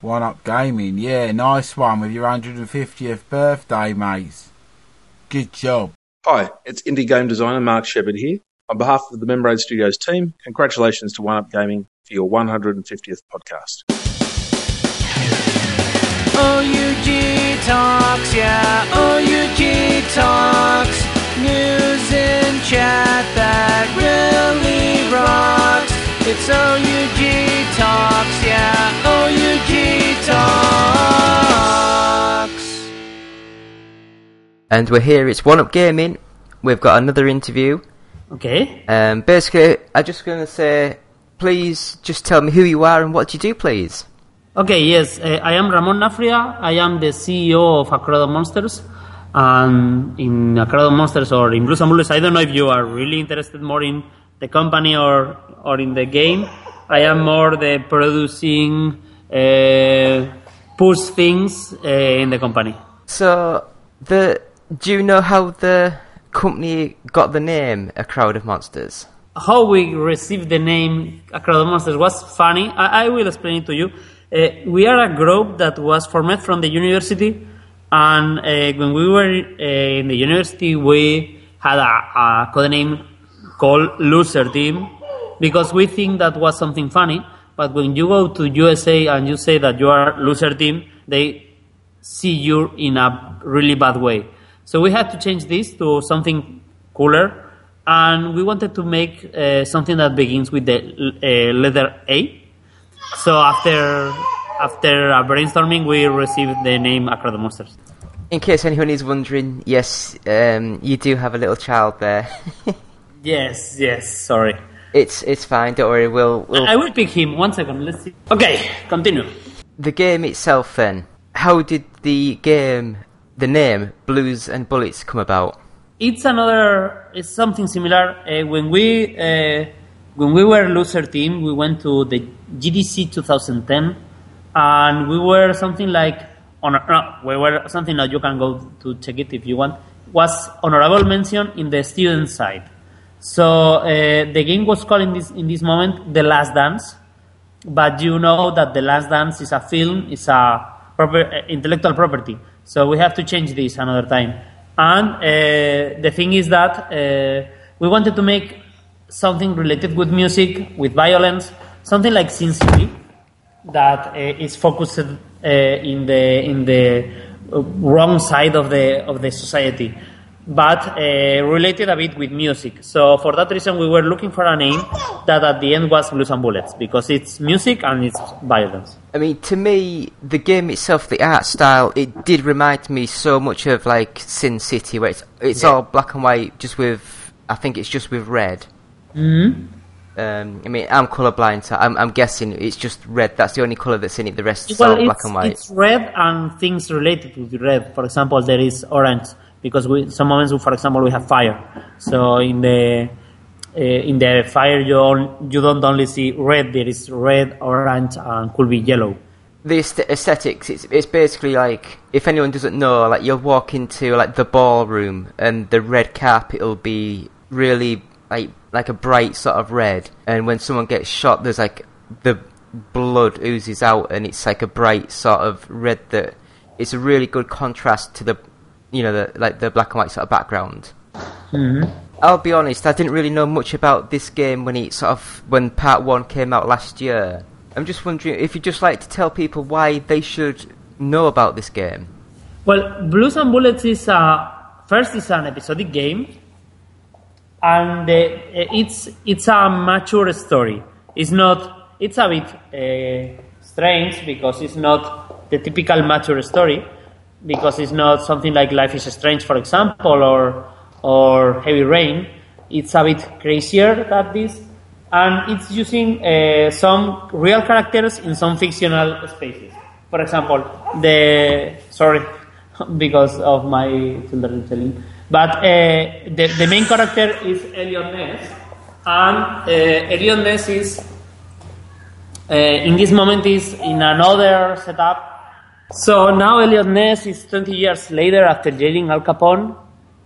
One Up Gaming, yeah, nice one with your 150th birthday, mates. Good job. Hi, it's indie game designer Mark Shepard here. On behalf of the Membrane Studios team, congratulations to One Up Gaming for your 150th podcast. OUG Talks, yeah, OUG Talks. News and chat that really rocks. It's OUG Talks, yeah, OUG Talks. And we're here, it's One Up Gaming. We've got another interview. Okay. Um, basically, I'm just going to say, please just tell me who you are and what you do, please. Okay, yes, uh, I am Ramon Nafria. I am the CEO of A Crowd of Monsters. And in A Crowd of Monsters or in Blues and Bullets, I don't know if you are really interested more in the company or, or in the game. I am more the producing, uh, push things uh, in the company. So, the do you know how the company got the name A Crowd of Monsters? how we received the name A Crowd of Monsters was funny. I, I will explain it to you. Uh, we are a group that was formed from the university, and uh, when we were uh, in the university, we had a, a code name called Loser Team because we think that was something funny. But when you go to USA and you say that you are Loser Team, they see you in a really bad way. So we had to change this to something cooler, and we wanted to make uh, something that begins with the uh, letter A. So after after a brainstorming, we received the name A Crowd of Monsters. In case anyone is wondering, yes, um, you do have a little child there. Yes, yes. Sorry, it's it's fine. Don't worry. We'll, we'll I will pick him. One second. Let's see. Okay, continue. the game itself. Then, how did the game, the name Blues and Bullets, come about? It's another. It's something similar. Uh, when we uh, when we were loser team, we went to the GDC 2010, and we were something like honor. No, we were something that you can go to check it if you want. Was honorable mention in the student side. So uh, the game was called in this in this moment The Last Dance, but you know that The Last Dance is a film, it's a proper, uh, intellectual property. So we have to change this another time. And uh, the thing is that uh, we wanted to make something related with music, with violence, something like Sin City, that uh, is focused uh, in the in the wrong side of the of the society, but uh, related a bit with music. So for that reason, we were looking for a name that at the end was Blues and Bullets because it's music and it's violence. I mean, to me, the game itself, the art style, it did remind me so much of like Sin City, where it's it's Yeah. all black and white, just with I think it's just with red. Mm-hmm. Um, I mean, I'm colorblind, so I'm, I'm guessing it's just red. That's the only color that's in it. The rest is Well, all black and white. it's red and things related with red. For example, there is orange because we some moments, for example, we have fire. So in the uh, in the fire, you on, you don't only see red. There is red, orange, and could be yellow. the aesthetics it's, it's basically like if anyone doesn't know like you'll walk into like the ballroom and the red carpet will be really like like a bright sort of red and when someone gets shot there's like the blood oozes out and it's like a bright sort of red that it's a really good contrast to the you know the like the black and white sort of background I'll be honest, I didn't really know much about this game when it sort of when part one came out last year. I'm just wondering if you'd just like to tell people why they should know about this game. Well, Blues and Bullets is a first is an episodic game, and uh, it's it's a mature story. It's not. It's a bit uh, strange because it's not the typical mature story, because it's not something like Life is Strange, for example, or or Heavy Rain. It's a bit crazier than this, and it's using uh, some real characters in some fictional spaces. For example, the sorry because of my children telling, but uh, the the main character is Eliot Ness, and uh, Ness is uh, in this moment is in another setup. So now Eliot Ness is 20 years later after jailing Al Capone,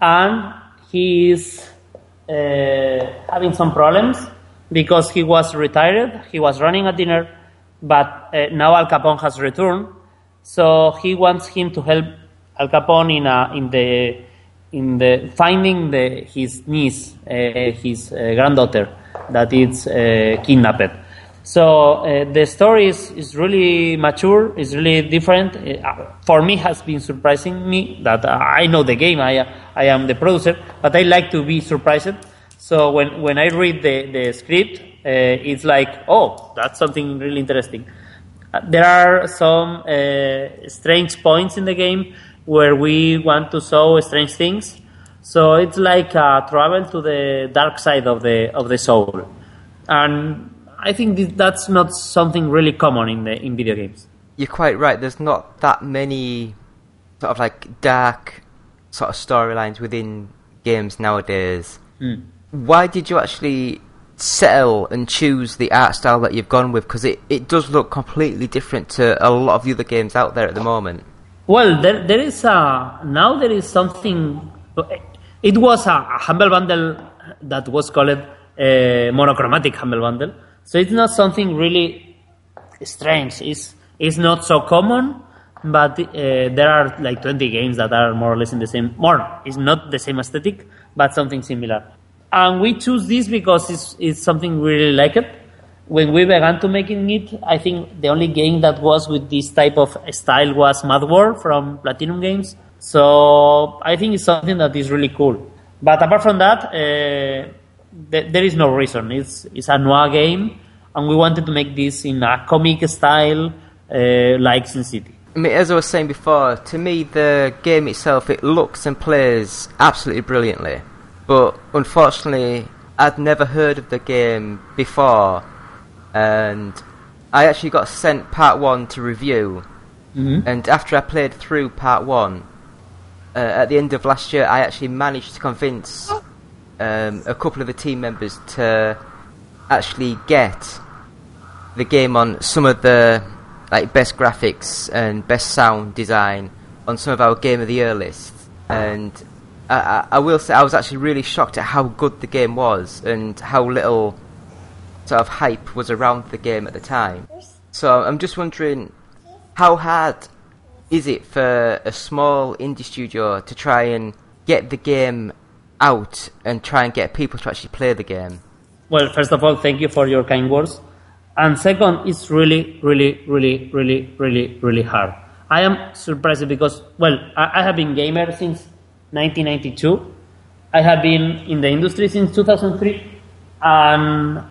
and he is uh, having some problems because he was retired. He was running a dinner, but uh, now Al Capone has returned, so he wants him to help Al Capone in a, in the in the finding the his niece, uh, his uh, granddaughter that is uh, kidnapped. So uh, the story is, is really mature, it's really different. Uh, for me, has been surprising me that uh, I know the game. I I am the producer, but I like to be surprised. So when when I read the the script, uh, it's like, oh, that's something really interesting. Uh, there are some uh, strange points in the game where we want to show strange things. So it's like a travel to the dark side of the of the soul, and I think th- that's not something really common in the in video games. You're quite right. There's not that many sort of like dark sort of storylines within games nowadays. Mm. Why did you actually settle and choose the art style that you've gone with? Because it, it does look completely different to a lot of the other games out there at the moment. Well, there, there is a now there is something. It was a, a humble bundle that was called a monochromatic humble bundle. So it's not something really strange. It's it's not so common, but uh, there are like 20 games that are more or less in the same. More, it's not the same aesthetic, but something similar. And we choose this because it's, it's something we really like it. When we began to making it, I think the only game that was with this type of style was Mad World from Platinum Games. So I think it's something that is really cool. But apart from that, uh, th- there is no reason. It's it's a noir game, and we wanted to make this in a comic style, uh, like Sin City. I mean, as I was saying before, to me the game itself it looks and plays absolutely brilliantly, but unfortunately I'd never heard of the game before, and I actually got sent part one to review, and after I played through part one, uh, at the end of last year I actually managed to convince um, a couple of the team members to actually get the game on some of the like best graphics and best sound design on some of our game of the year lists. And I, I, I will say I was actually really shocked at how good the game was and how little sort of hype was around the game at the time. So I'm just wondering how hard is it for a small indie studio to try and get the game out and try and get people to actually play the game? Well, first of all, thank you for your kind words. And second, it's really, really, really, really, really, really hard. I am surprised because, well, I, I have been gamer since 1992. I have been in the industry since 2003, and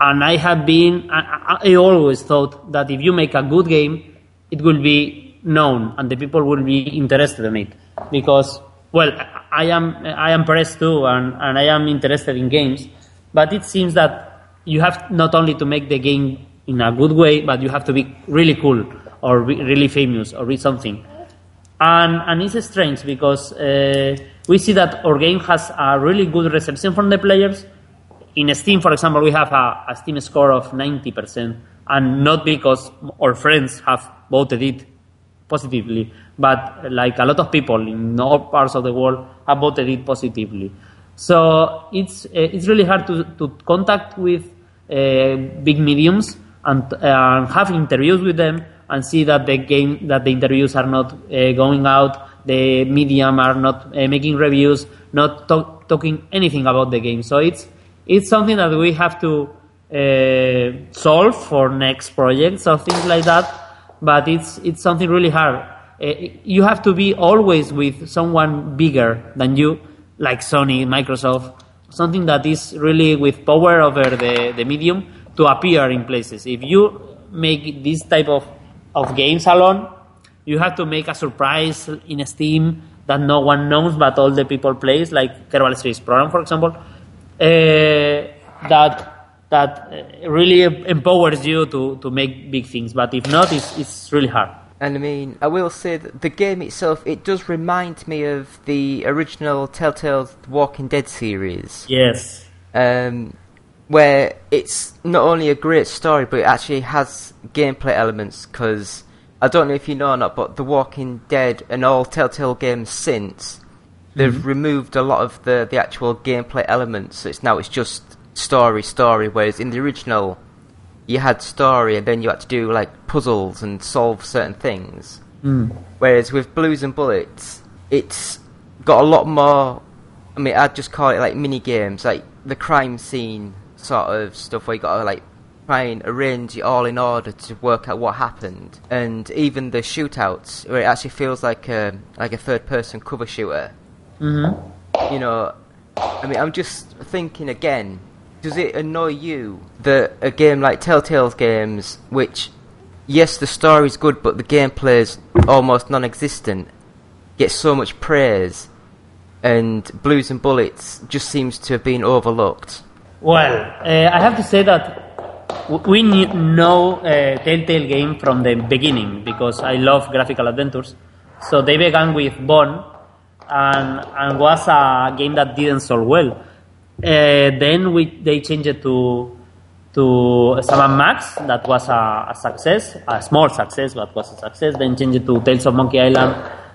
and I have been. I, I always thought that if you make a good game, it will be known and the people will be interested in it because, well, I am I am pressed too, and, and I am interested in games, but it seems that you have not only to make the game in a good way, but you have to be really cool or be really famous or be something. And, and it's strange because uh, we see that our game has a really good reception from the players. In Steam, for example, we have a, a Steam score of 90%, and not because our friends have voted it positively, but like a lot of people in all parts of the world have voted it positively. So it's uh, it's really hard to, to contact with uh, big mediums and have interviews with them and see that the game that the interviews are not uh, going out, the medium are not uh, making reviews, not talk, talking anything about the game. So it's it's something that we have to uh, solve for next projects or things like that. But it's it's something really hard. Uh, you have to be always with someone bigger than you like Sony, Microsoft, something that is really with power over the, the medium to appear in places. If you make this type of, of games alone, you have to make a surprise in Steam that no one knows but all the people plays, like Kerbal Space Program, for example, uh, that that uh, really empowers you to, to make big things. But if not, it's, it's really hard. And I mean, I will say that the game itself, it does remind me of the original Telltale's Walking Dead series, Yes. um, where it's not only a great story, but it actually has gameplay elements. Because I don't know if you know or not, but The Walking Dead and all Telltale games since they've removed a lot of the the actual gameplay elements. So it's now it's just story, story. Whereas in the original you had story and then you had to do like puzzles and solve certain things. Mm. Whereas with Blues and Bullets, it's got a lot more. I mean, I'd just call it like mini games, like the crime scene sort of stuff where you got to like try and arrange it all in order to work out what happened, and even the shootouts where it actually feels like a like a third person cover shooter. Mm-hmm. You know, I mean, I'm just thinking again. Does it annoy you that a game like Telltale's games, which yes, the story's good, but the gameplay's almost non-existent, gets so much praise, and Blues and Bullets just seems to have been overlooked? Well, uh, I have to say that we know uh, Telltale game from the beginning because I love graphical adventures. So they began with Bone and, and was a game that didn't sell well. Uh, then we, they changed it to to Sam Max, that was a, a success, a small success, but was a success. Then changed to Tales of Monkey Island.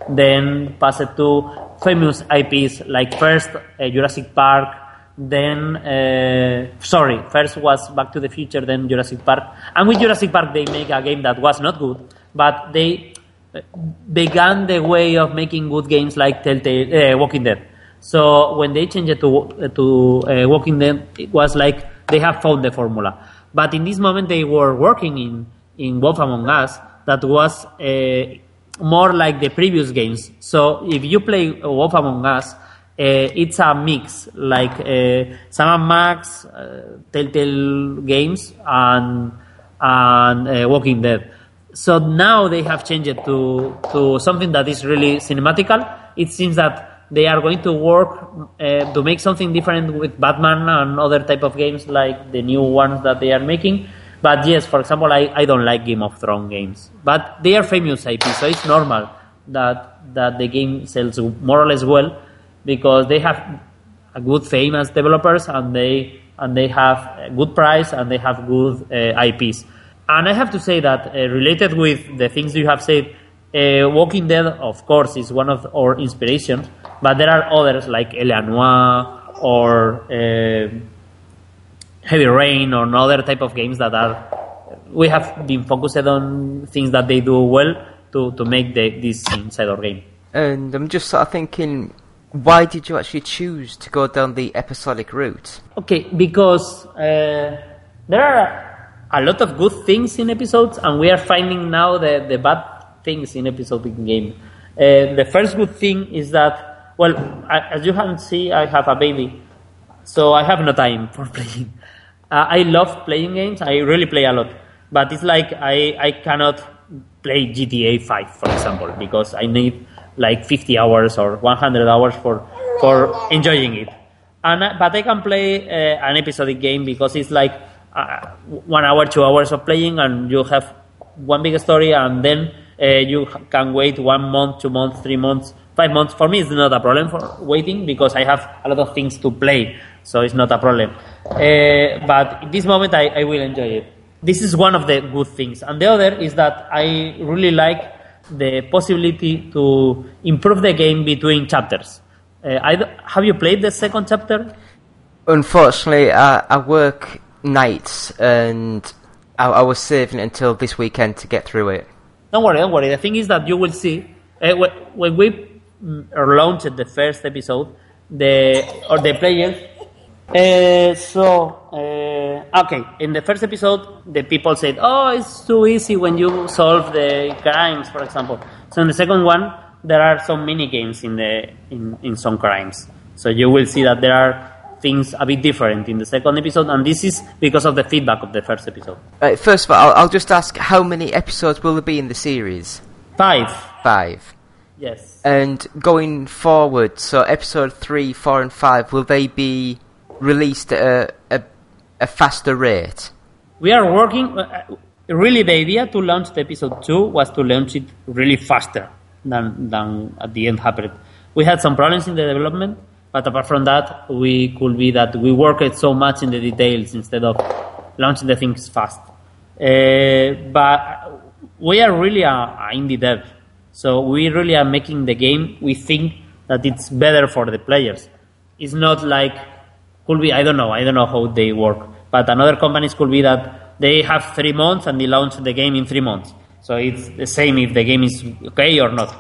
Then passed to famous IPs like first uh, Jurassic Park, then uh, sorry, first was Back to the Future, then Jurassic Park. And with Jurassic Park, they make a game that was not good, but they began the way of making good games like Telltale, uh, Walking Dead. So when they changed it to to uh, Walking Dead, it was like they have found the formula. But in this moment, they were working in in Wolf Among Us that was uh, more like the previous games. So if you play Wolf Among Us, uh, it's a mix like uh, Sam and Max, uh, Telltale games, and and uh, Walking Dead. So now they have changed it to to something that is really cinematical. It seems that they are going to work uh, to make something different with Batman and other type of games like the new ones that they are making. But yes, for example, I, I don't like Game of Thrones games, but they are famous IP, so it's normal that that the game sells more or less well because they have a good fame as developers and they and they have a good price and they have good uh, IPs. And I have to say that uh, related with the things you have said, uh, Walking Dead, of course, is one of our inspirations, but there are others like L.A. Noire or uh, Heavy Rain or other type of games that are we have been focused on things that they do well to, to make the, this inside our game. And I'm just sort of thinking, why did you actually choose to go down the episodic route? Okay, because uh, there are a lot of good things in episodes, and we are finding now the, the bad things in episodic game. Uh, the first good thing is that, well, I, as you can see, I have a baby, so I have no time for playing. Uh, I love playing games. I really play a lot, but it's like I, I cannot play GTA 5, for example, because I need like 50 hours or 100 hours for for enjoying it. And uh, but I can play uh, an episodic game because it's like uh, one hour, two hours of playing, and you have one big story, and then uh, you can wait one month, two months, three months, five months. For me, is not a problem for waiting because I have a lot of things to play, so it's not a problem. Uh, but in this moment, I, I will enjoy it. This is one of the good things, and the other is that I really like the possibility to improve the game between chapters. Uh, I d- have you played the second chapter? Unfortunately, I, I work nights and I, I was saving it until this weekend to get through it. Don't worry, don't worry. The thing is that you will see uh, when we mm, launched the first episode, the or the players. Uh, so uh, okay, in the first episode, the people said, "Oh, it's too easy when you solve the crimes, for example." So in the second one, there are some mini games in the in, in some crimes. So you will see that there are things a bit different in the second episode, and this is because of the feedback of the first episode. Right, first of all, I'll, I'll just ask how many episodes will there be in the series? Five, Five. Yes. And going forward, so episode three, four, and five, will they be released at a, a, a faster rate? We are working. Uh, really, the idea to launch the episode two was to launch it really faster than than at the end happened. We had some problems in the development, but apart from that, we could be that we worked so much in the details instead of launching the things fast. Uh, but we are really a, a indie dev, so we really are making the game. We think that it's better for the players. It's not like could be I don't know I don't know how they work, but another companies could be that they have three months and they launch the game in three months. So it's the same if the game is okay or not.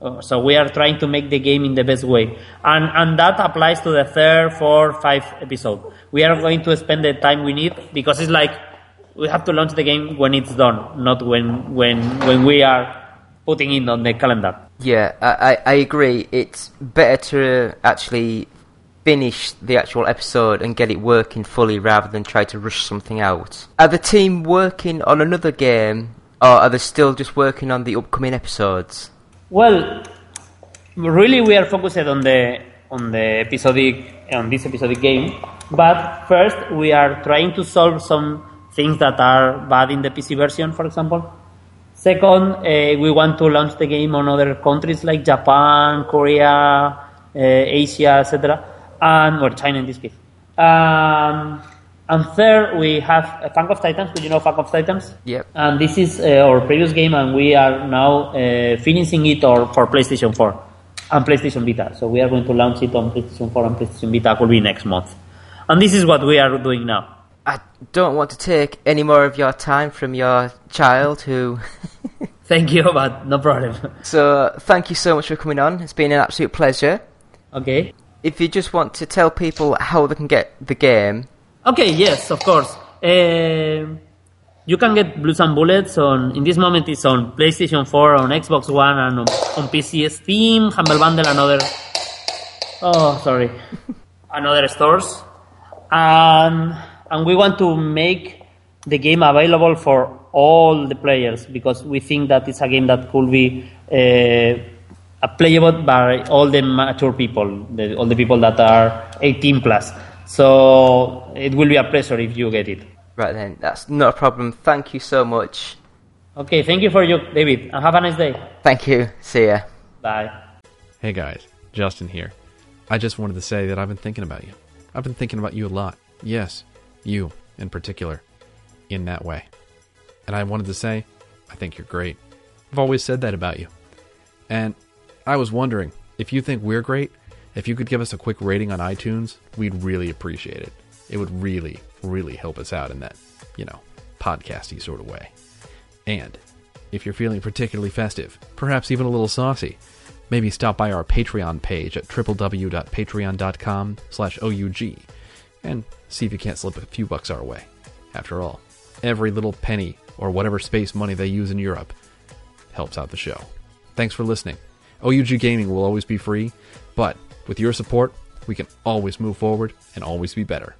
Uh, So we are trying to make the game in the best way, and and that applies to the third, fourth, fifth episode. We are going to spend the time we need because it's like we have to launch the game when it's done, not when when when we are putting it on the calendar. Yeah, I, I, I agree. It's better to actually finish the actual episode and get it working fully rather than try to rush something out. Are the team working on another game, or are they still just working on the upcoming episodes? Well, really, we are focused on the on the episodic on this episodic game. But first, we are trying to solve some things that are bad in the PC version, for example. Second, uh, we want to launch the game on other countries like Japan, Korea, uh, Asia, etc., and or China in this case. Um, and third, we have uh, Funk of Titans. Do you know Funk of Titans? Yep. And this is uh, our previous game, and we are now uh, finishing it or for PlayStation 4 and PlayStation Vita. So we are going to launch it on PlayStation 4 and PlayStation Vita. Will be next month. And this is what we are doing now. I don't want to take any more of your time from your child who. Thank you, but no problem. so, thank you so much for coming on. It's been an absolute pleasure. okay. If you just want to tell people how they can get the game, Okay. Yes, of course. Um you can get Blues and Bullets on. In this moment, it's on PlayStation 4, on Xbox One, and on, on PC, Steam, Humble Bundle, and other. Oh, sorry, and other stores. And and we want to make the game available for all the players because we think that it's a game that could be uh, playable by all the mature people, the, all the people that are 18 plus. So it will be a pleasure if you get it. right then, that's not a problem. Thank you so much. Okay, thank you for you, David, and have a nice day. Thank you. See ya. Bye. Hey guys, Justin here. I just wanted to say that I've been thinking about you. I've been thinking about you a lot. Yes, you in particular, in that way. And I wanted to say, I think you're great. I've always said that about you. And I was wondering if you think we're great, if you could give us a quick rating on iTunes, we'd really appreciate it. It would really, really help us out in that, you know, podcasty sort of way. And if you're feeling particularly festive, perhaps even a little saucy, maybe stop by our Patreon page at www.patreon.com slash OUG and see if you can't slip a few bucks our way. After all, every little penny or whatever space money they use in Europe helps out the show. Thanks for listening. OUG Gaming will always be free, but with your support, we can always move forward and always be better.